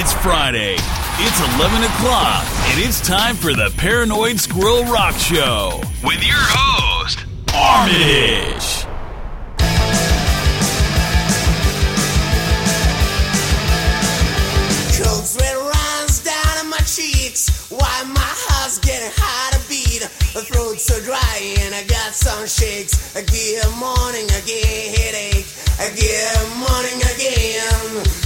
It's Friday. It's 11 o'clock, and it's time for the Paranoid Squirrel Rock Show with your host, Armitage. Cold sweat runs down my cheeks while my heart's getting hard to beat. My throat's so dry and I got some shakes. I get morning again, headache. I get morning again.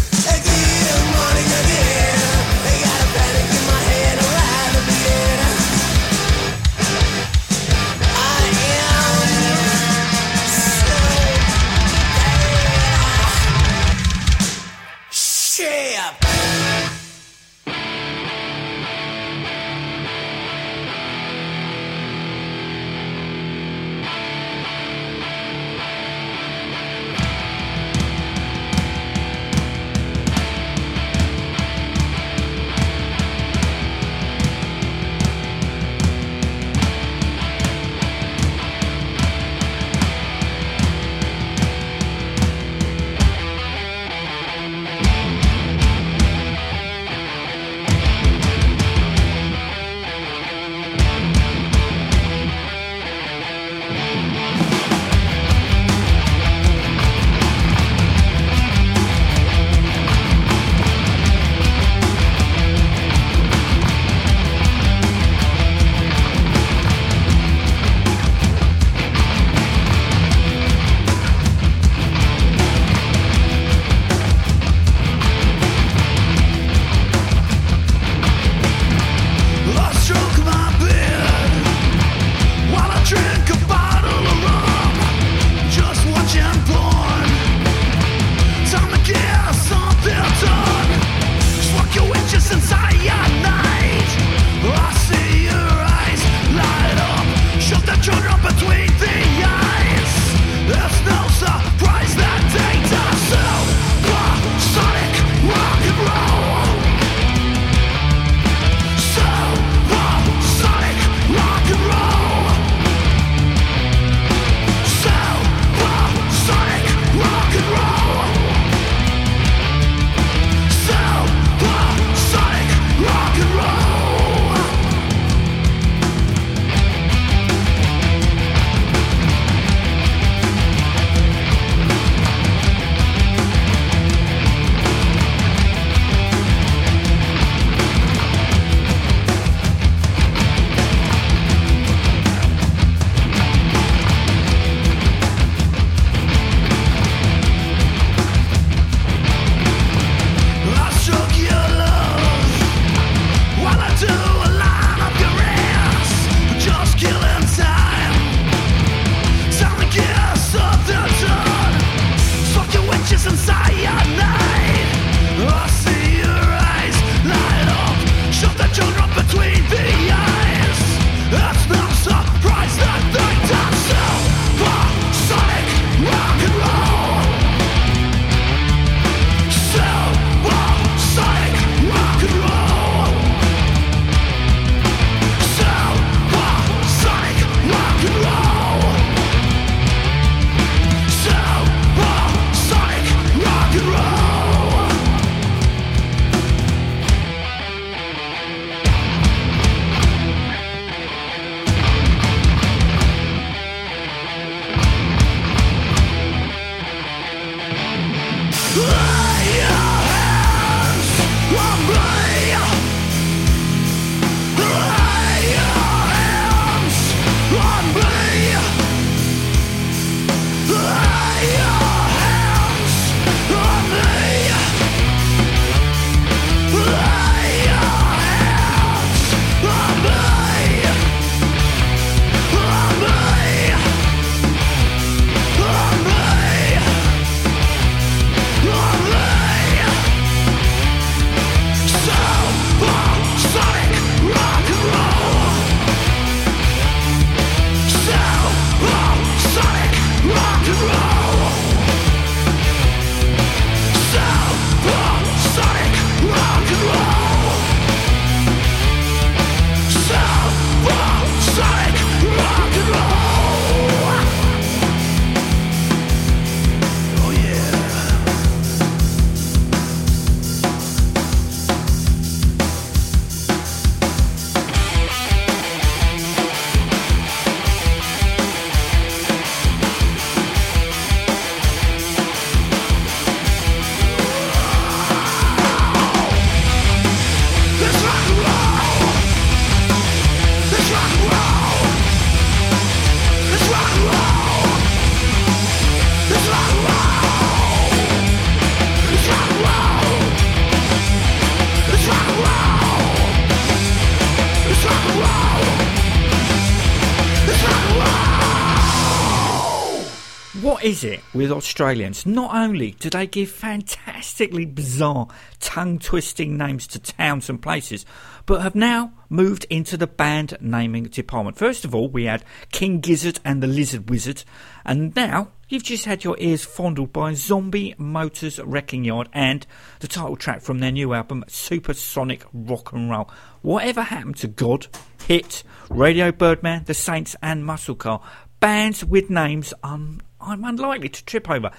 Is it with Australians? Not only do they give fantastically bizarre, tongue twisting names to towns and places, but have now moved into the band naming department. First of all, we had King Gizzard and the Lizard Wizard, and now you've just had your ears fondled by Zombie Motors Wrecking Yard and the title track from their new album, Supersonic Rock and Roll. Whatever happened to God, Hit, Radio Birdman, The Saints, and Muscle Car? Bands with names I'm, I'm unlikely to trip over.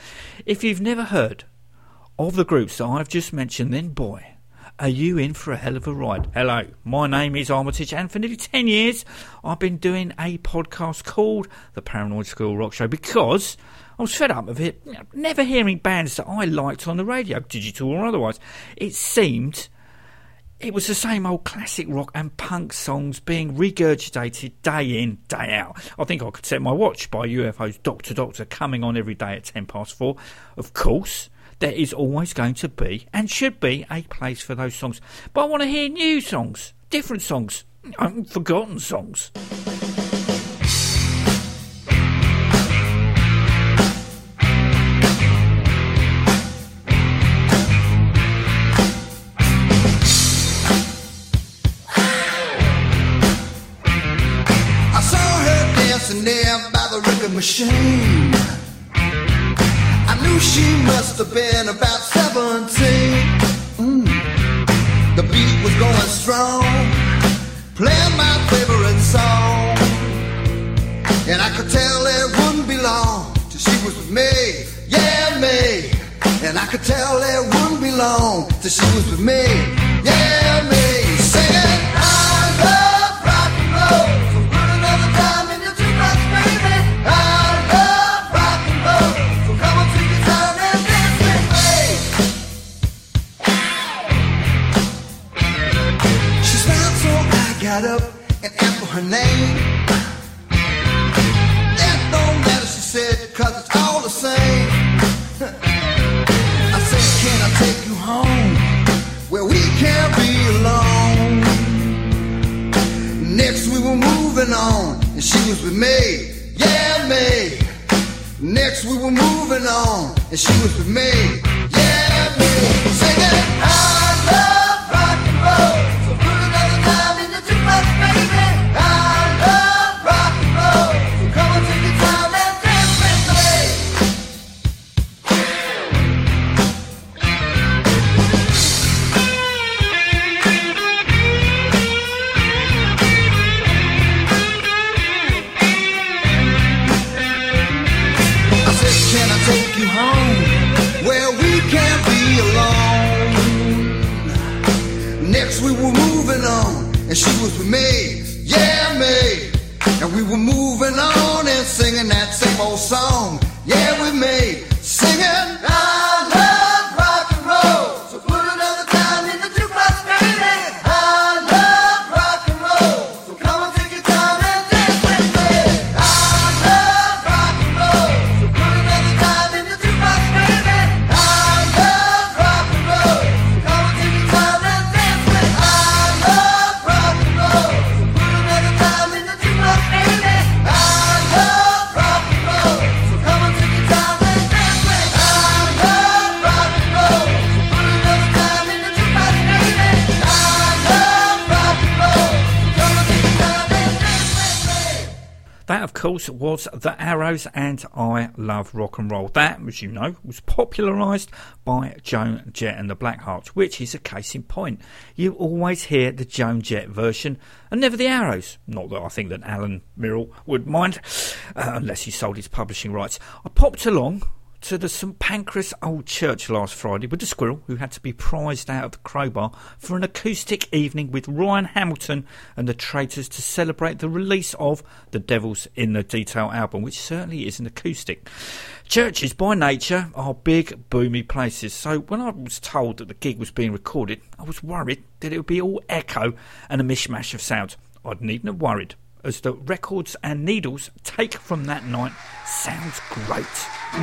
If you've never heard of the groups that I've just mentioned, then boy, are you in for a hell of a ride? Hello, my name is Armitage, and for nearly 10 years, I've been doing a podcast called The Paranoid Squirrel Rock Show because I was fed up of it, never hearing bands that I liked on the radio, digital or otherwise. It seemed it was the same old classic rock and punk songs being regurgitated day in, day out. I think I could set my watch by UFO's Doctor Doctor coming on every day at 10 past 4. Of course, there is always going to be and should be a place for those songs. But I want to hear new songs, different songs, um, forgotten songs. Machine. I knew she must have been about singing that same old song, Course, was The Arrows and I Love Rock and Roll. That, as you know, was popularised by Joan Jett and the Blackhearts, which is a case in point. You always hear the Joan Jett version and never the Arrows. Not that I think that Alan Merrill would mind, uh, unless he sold his publishing rights. I popped along to the St Pancras Old Church last Friday with the squirrel who had to be prized out of the Crobar for an acoustic evening with Ryan Hamilton and the Traitors to celebrate the release of The Devils in the Detail album, which certainly is an acoustic. Churches, by nature, are big, boomy places, so when I was told that the gig was being recorded, I was worried that it would be all echo and a mishmash of sounds. I'd needn't have worried, as the records and needles take from that night sounds great. If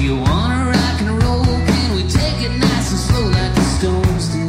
you wanna rock and roll, can we take it nice and slow like the Stones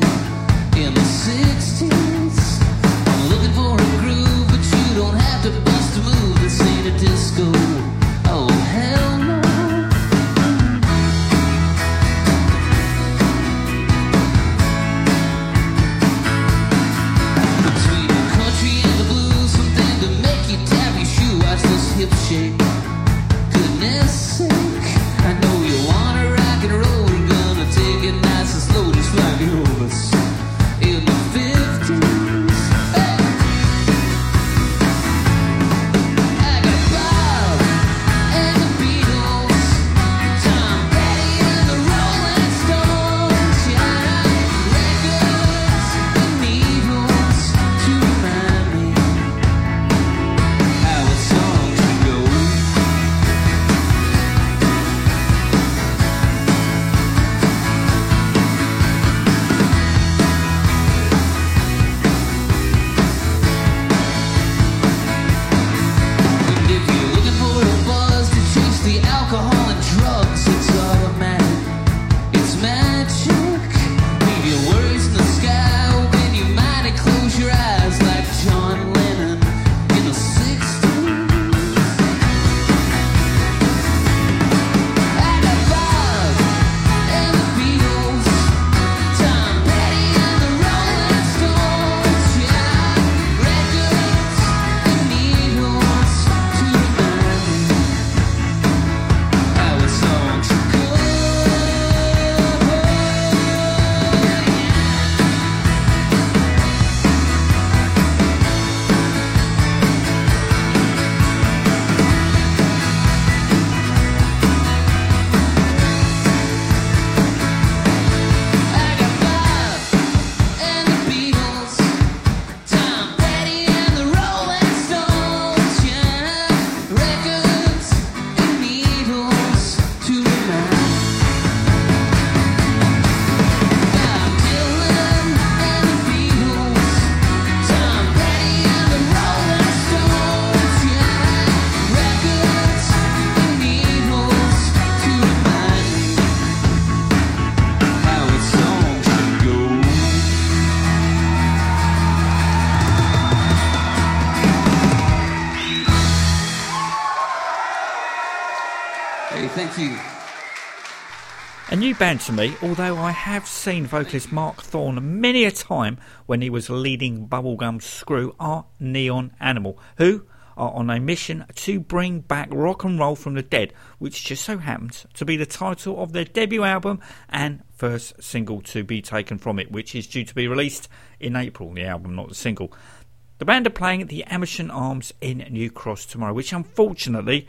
band to me, although I have seen vocalist Mark Thorne many a time when he was leading Bubblegum Screw, are Neon Animal, who are on a mission to bring back rock and roll from the dead, which just so happens to be the title of their debut album and first single to be taken from it, which is due to be released in April, the album, not the single. The band are playing at the Amersham Arms in New Cross tomorrow, which unfortunately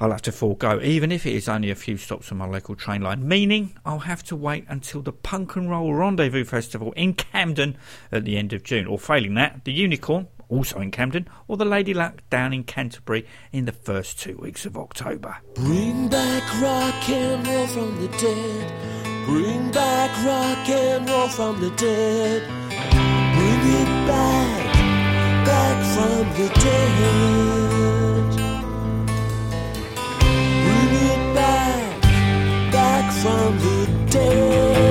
I'll have to forego, even if it is only a few stops on my local train line, meaning I'll have to wait until the Punk and Roll Rendezvous Festival in Camden at the end of June, or failing that, the Unicorn, also in Camden, or the Lady Luck down in Canterbury in the first two weeks of October. Bring back rock and roll from the dead. Bring back rock and roll from the dead. Bring it back, back from the dead. From the dead.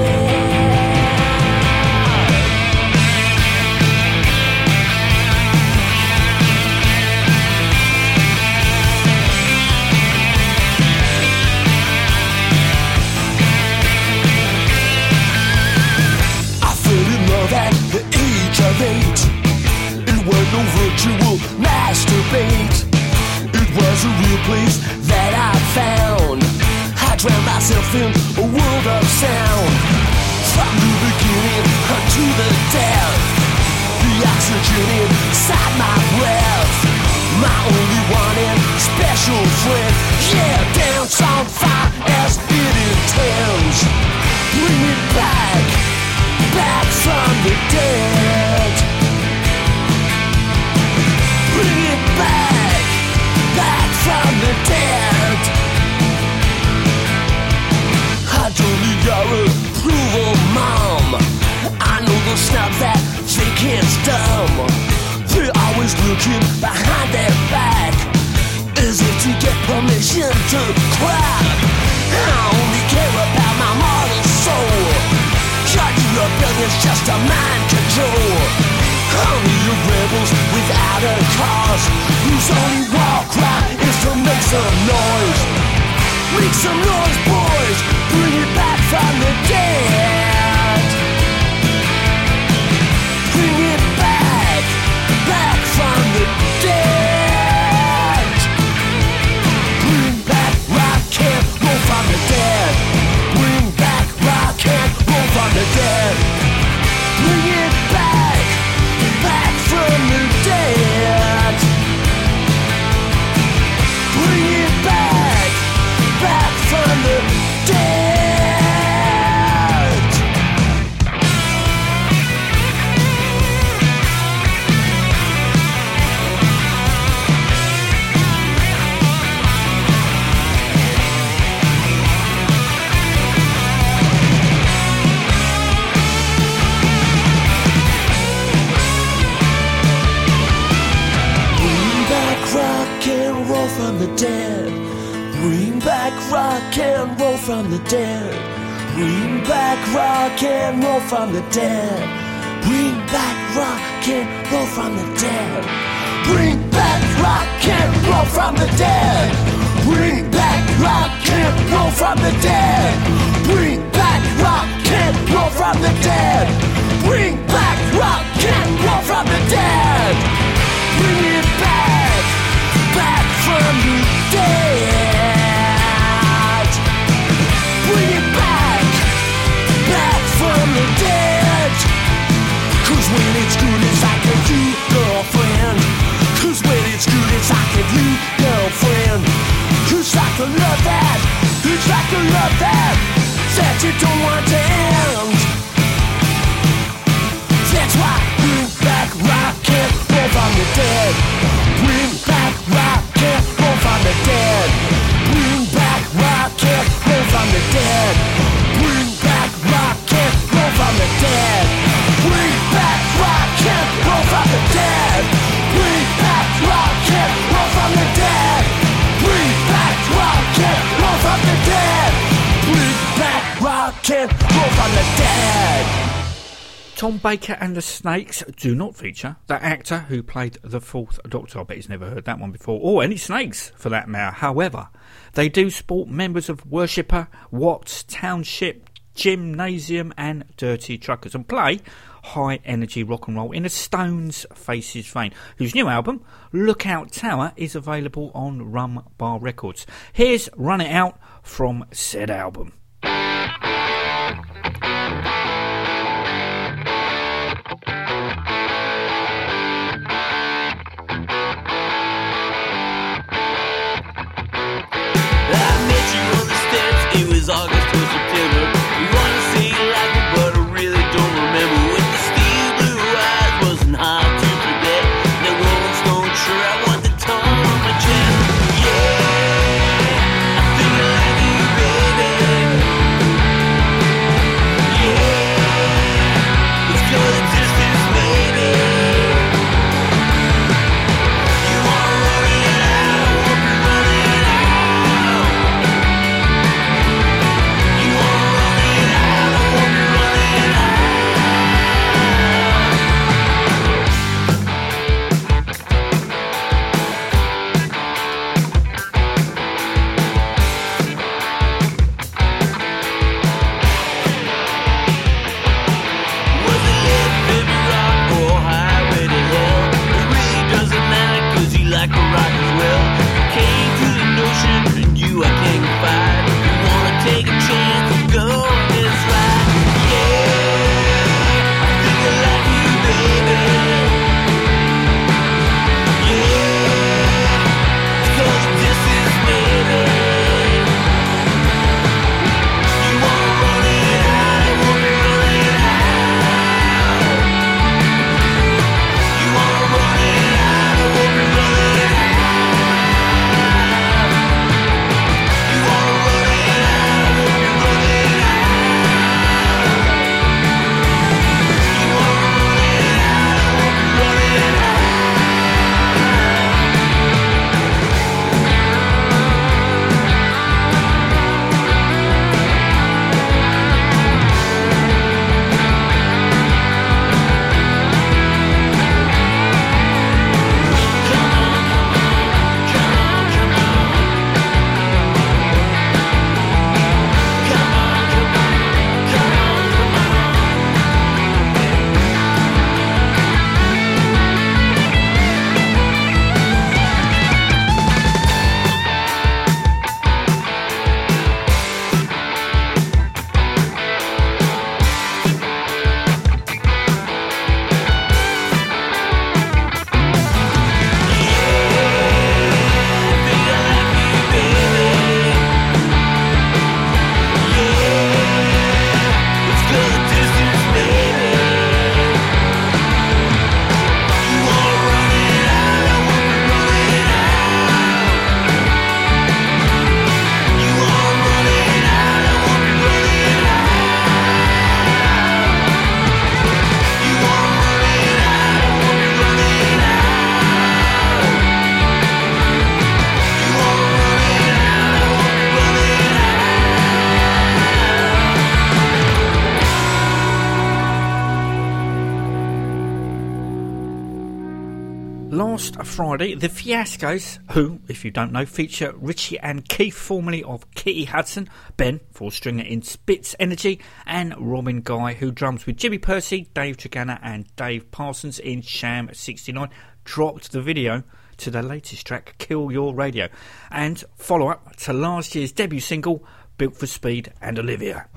From the dead. Bring back rock and roll from the dead. Bring back rock and roll from the dead. Bring back rock and roll from the dead. Bring back rock and roll from the dead. A love that, it's like a love that, that you don't want to end. That's why bring back rock and roll from the dead. Bring back rock and roll from the dead. Bring back rock and roll from the dead. Bring back rock and roll from the dead. Bring back rock and roll from the dead. Tom Baker and the Snakes do not feature the actor who played the fourth Doctor. I bet he's never heard that one before, or any snakes for that matter. However, they do sport members of Worshipper, Watts, Township, Gymnasium, and Dirty Truckers, and play high energy rock and roll in a Stones Faces vein, whose new album, Lookout Tower, is available on Rum Bar Records. Here's Run It Out from said album. Last Friday, the Fiascos, who, if you don't know, feature Richie and Keith, formerly of Kitty Hudson, Ben, four stringer in Spitz Energy, and Robin Guy, who drums with Jimmy Pursey, Dave Tregunna, and Dave Parsons in Sham 69, dropped the video to their latest track, Kill Your Radio, and follow up to last year's debut single, Built for Speed and Olivia.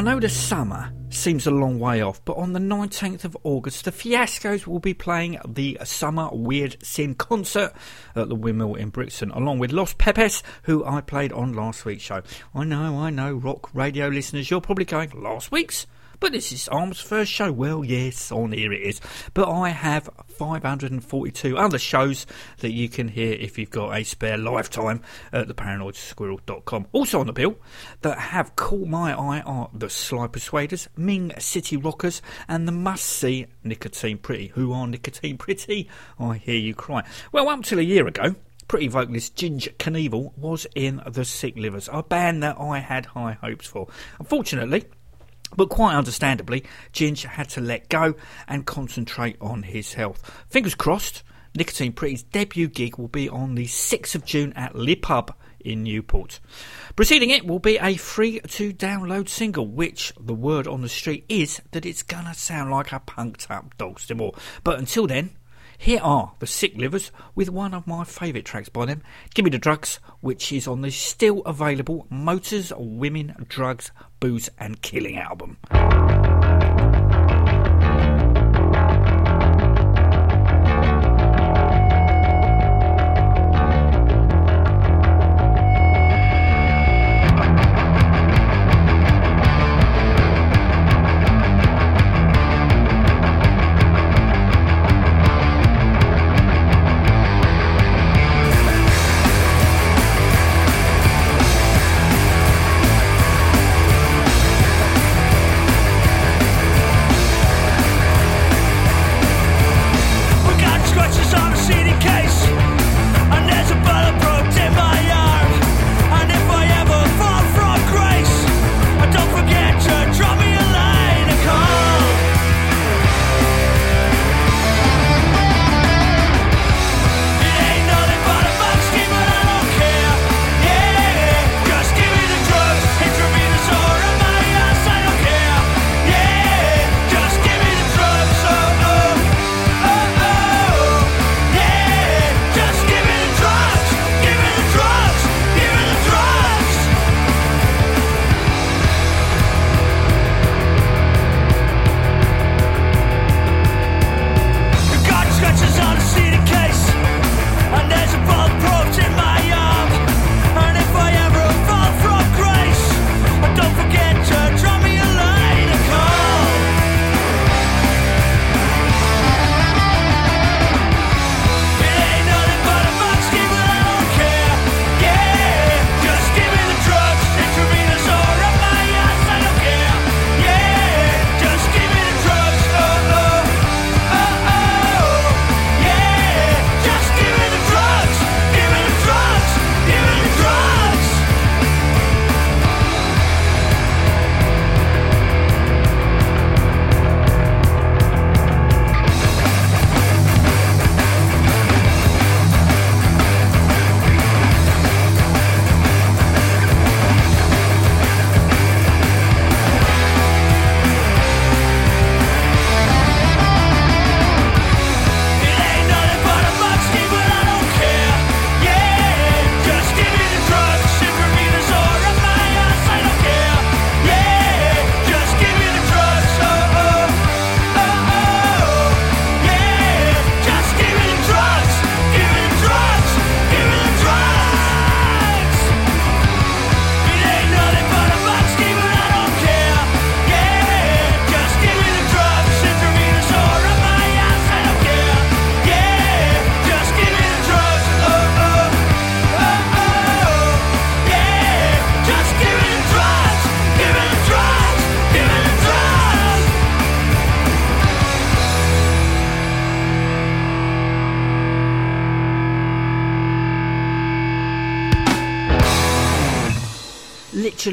I know the summer seems a long way off, but on the 19th of August, the Fiascos will be playing the Summer Weird Sin concert at the Windmill in Brixton, along with Los Pepes, who I played on last week's show. I know, I know, rock radio listeners, you're probably going, last week's? But this is Arm's first show. Well, yes, on here it is. But I have 542 other shows that you can hear if you've got a spare lifetime at theparanoidsquirrel.com. Also on the bill that have caught my eye are the Sly Persuaders, Ming City Rockers, and the must see Nicotine Pretty. Who are Nicotine Pretty? I hear you cry. Well, up till a year ago, Pretty vocalist Ginger Knievel was in the Sick Livers, a band that I had high hopes for. Unfortunately, but quite understandably, Ginge had to let go and concentrate on his health. Fingers crossed, Nicotine Pretty's debut gig will be on the 6th of June at Le Pub in Newport. Preceding it will be a free to download single, which the word on the street is that it's gonna sound like a punked up Dogs D'Amour. But until then, here are the Sick Livers with one of my favourite tracks by them, Give Me the Drugs, which is on the still available Motors, Women, Drugs, Booze and Killing album.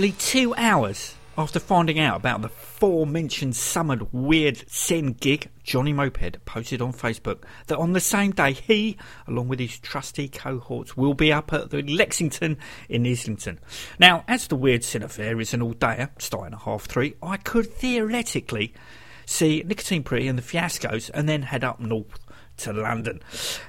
Literally two hours after finding out about the aforementioned Summer weird sin gig, Johnny Moped posted on Facebook that on the same day he, along with his trusty cohorts, will be up at the Lexington in Islington. Now, as the weird sin affair is an all-dayer, starting at half three, I could theoretically see Nicotine Pretty and the Fiascos and then head up north to London.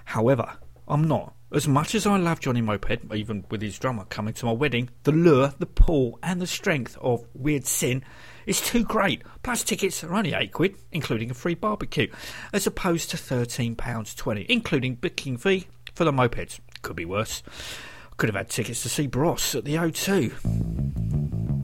However, I'm not. As much as I love Johnny Moped, even with his drummer coming to my wedding, the lure, the pull, and the strength of Weird Sin is too great. Plus, tickets are only 8 quid, including a free barbecue, as opposed to £13.20, including booking fee for the mopeds. Could be worse. Could have had tickets to see Bros at the O2.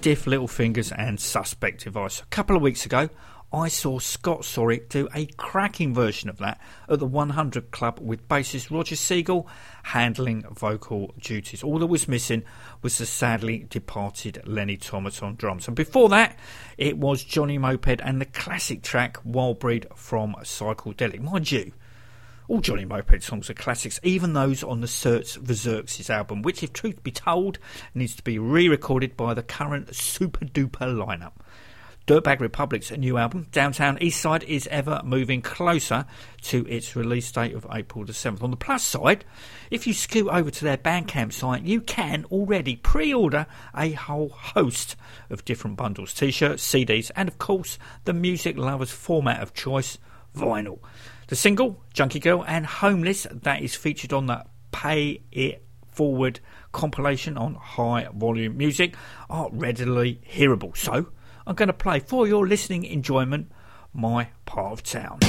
Stiff Little Fingers and Suspect Device. A couple of weeks ago, I saw Scott Sorick do a cracking version of that at the 100 Club with bassist Roger Siegel handling vocal duties. All that was missing was the sadly departed Lenny Thomas on drums. And before that, it was Johnny Moped and the classic track Wild Breed from Cycledelic. Mind you, all Johnny Moped songs are classics, even those on the Search for Xerxes album, which, if truth be told, needs to be re recorded by the current super duper lineup. Dirtbag Republic's new album, Downtown Eastside, is ever moving closer to its release date of April the 7th. On the plus side, if you scoot over to their Bandcamp site, you can already pre order a whole host of different bundles t shirts, CDs, and of course, the music lover's format of choice, vinyl. The single, Junkie Girl and Homeless, that is featured on the Pay It Forward compilation on high volume music, are readily hearable. So, I'm going to play for your listening enjoyment my part of town.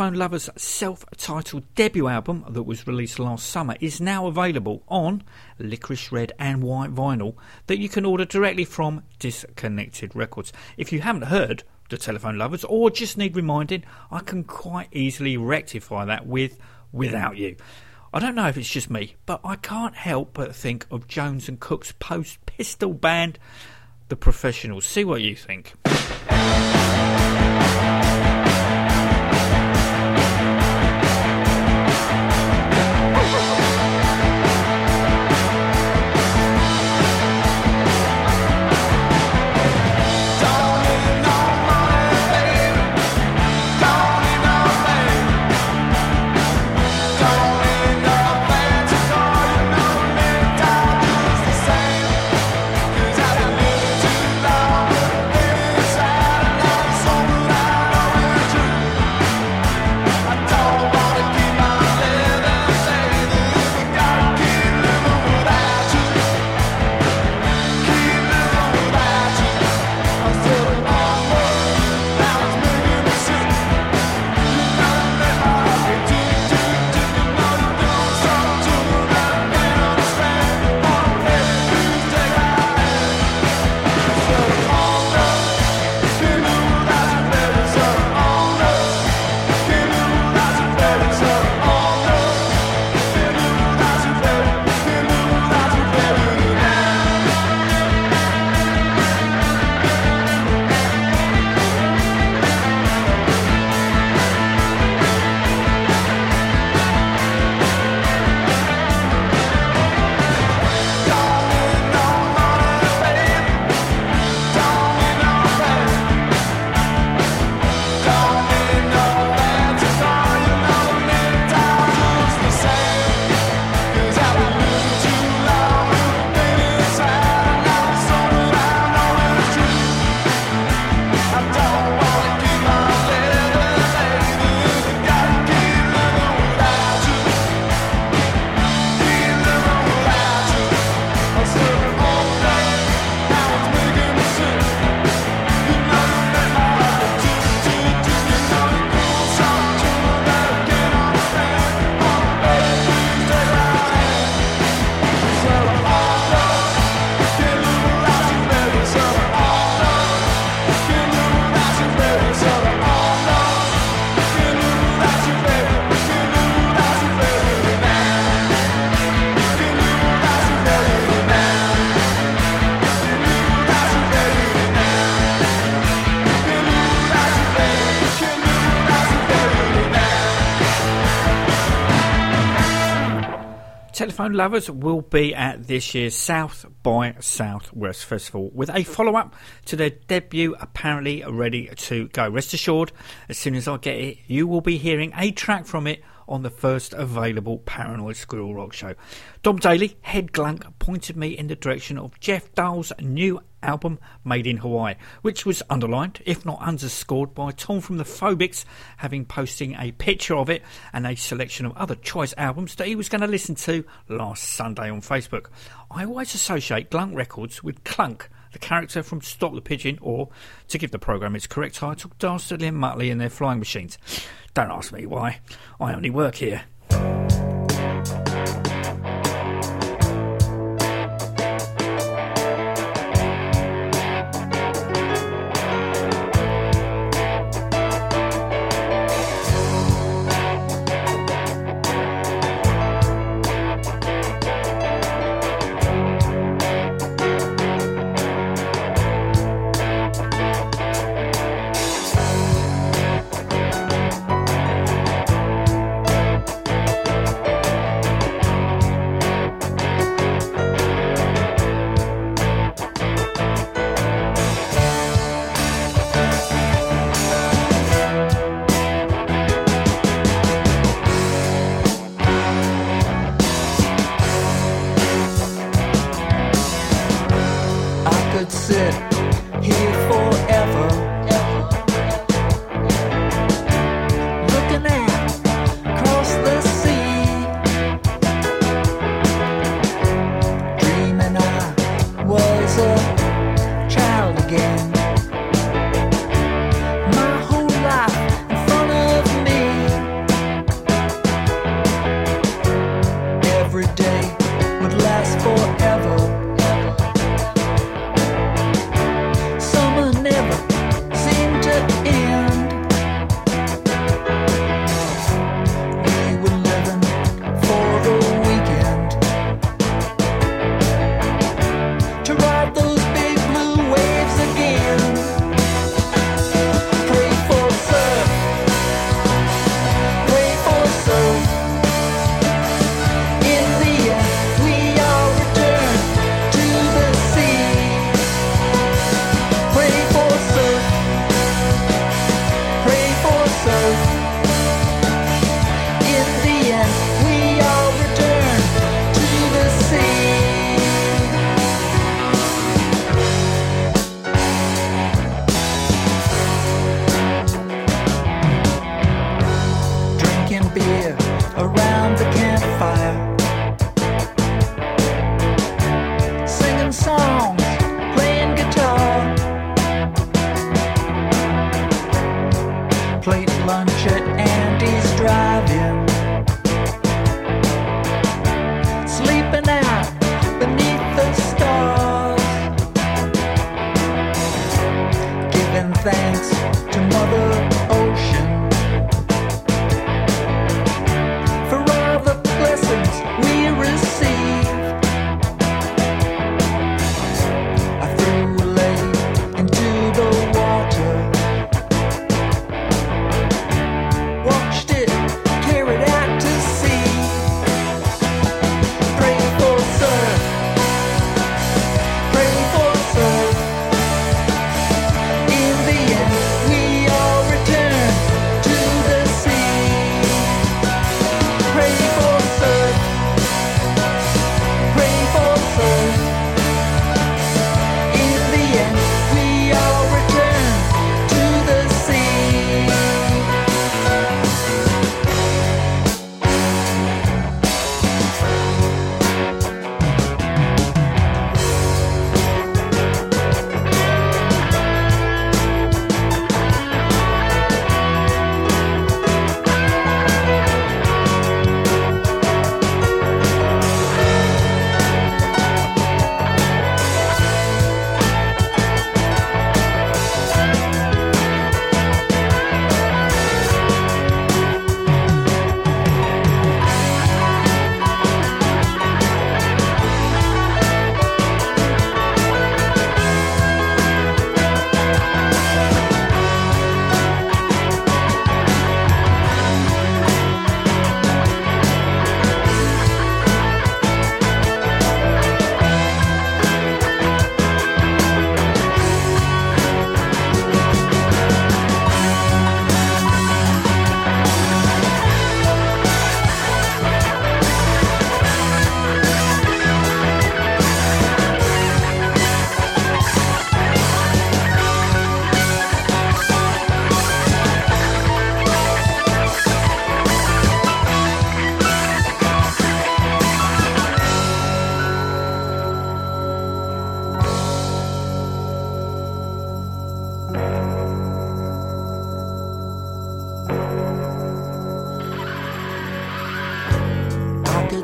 Telephone Lovers' self titled debut album that was released last summer is now available on licorice red and white vinyl that you can order directly from Disconnected Records. If you haven't heard The Telephone Lovers or just need reminding, I can quite easily rectify that with Without You. I don't know if it's just me, but I can't help but think of Jones and Cook's post pistol band, The Professionals. See what you think. Telephone Lovers will be at this year's South by Southwest Festival with a follow up to their debut apparently ready to go. Rest assured, as soon as I get it, you will be hearing a track from it on the first available Paranoid Squirrel Rock show. Dom Daly, head glunk, pointed me in the direction of Jeff Dahl's new album Made in Hawaii, which was underlined, if not underscored, by Tom from the Phobics, having posting a picture of it and a selection of other choice albums that he was going to listen to last Sunday on Facebook. I always associate Glunk Records with Clunk, the character from Stop the Pigeon, or, to give the programme its correct title, Dastardly and Muttley and their flying machines. Don't ask me why. I only work here.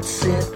Sit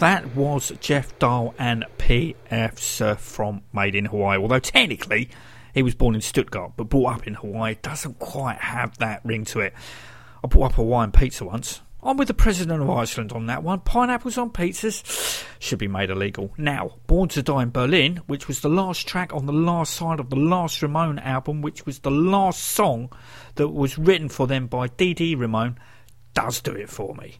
That was Jeff Dahl and P.F. Surf from Made in Hawaii. Although technically he was born in Stuttgart but brought up in Hawaii, doesn't quite have that ring to it. I brought up Hawaiian pizza once. I'm with the President of Iceland on that one. Pineapples on pizzas should be made illegal. Now, Born to Die in Berlin, which was the last track on the last side of the last Ramones album, which was the last song that was written for them by Dee Ramone, does do it for me.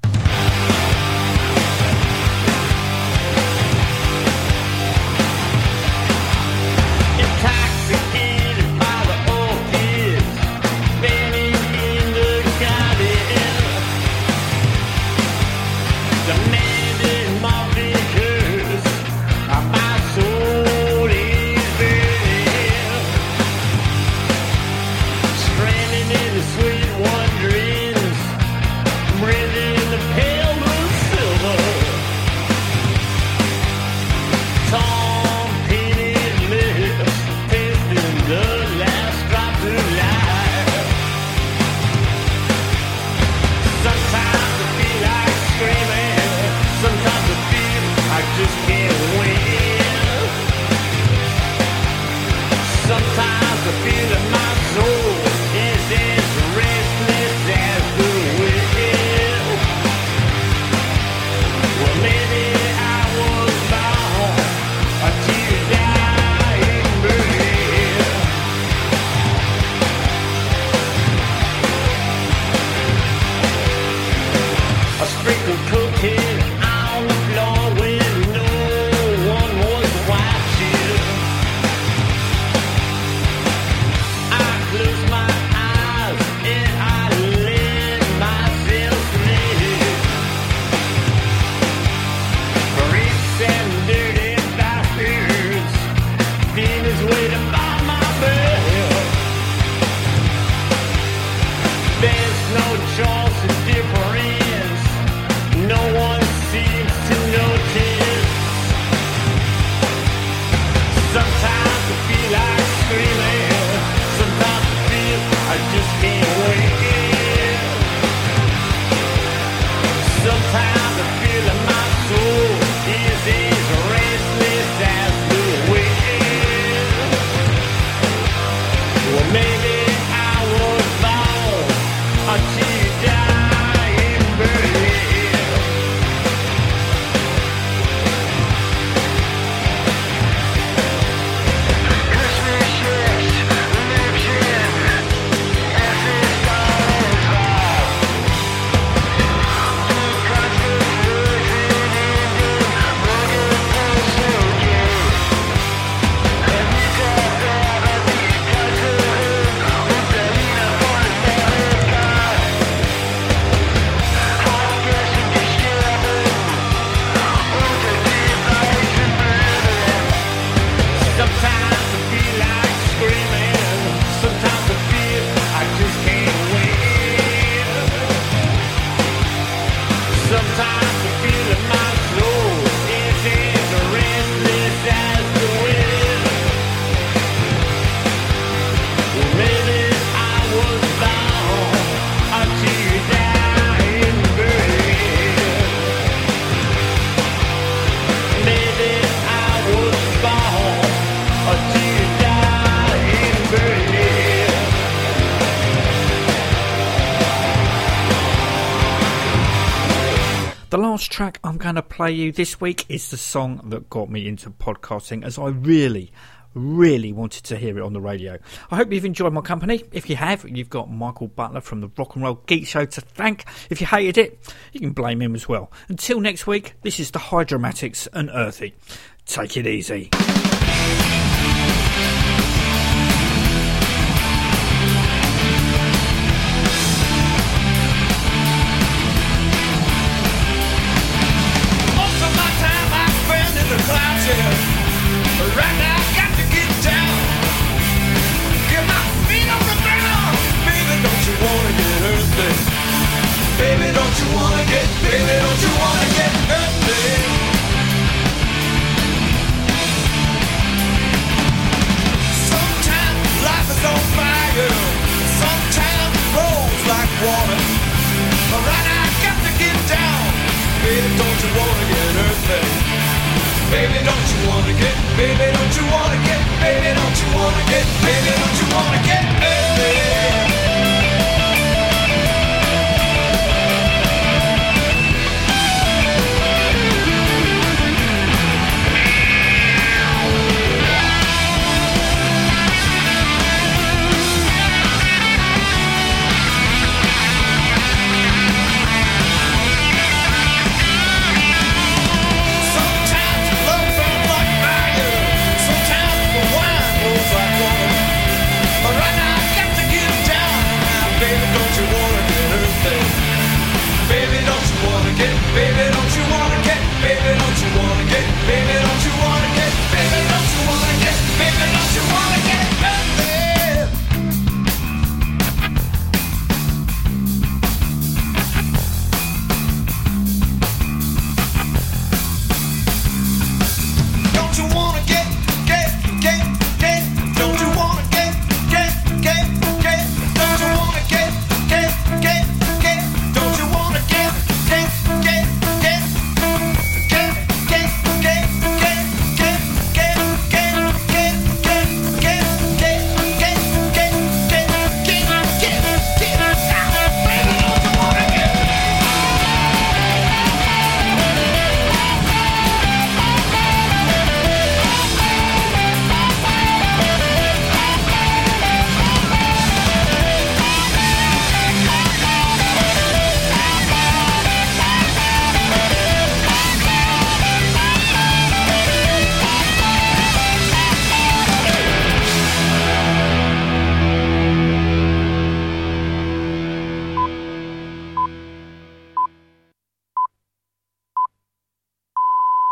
time. I'm going to play you this week is the song that got me into podcasting as I really, really wanted to hear it on the radio. I hope you've enjoyed my company. If you have, you've got Michael Butler from the Rock and Roll Geek Show to thank. If you hated it, you can blame him as well. Until next week, this is the Hydramatics and Earthy. Take it easy.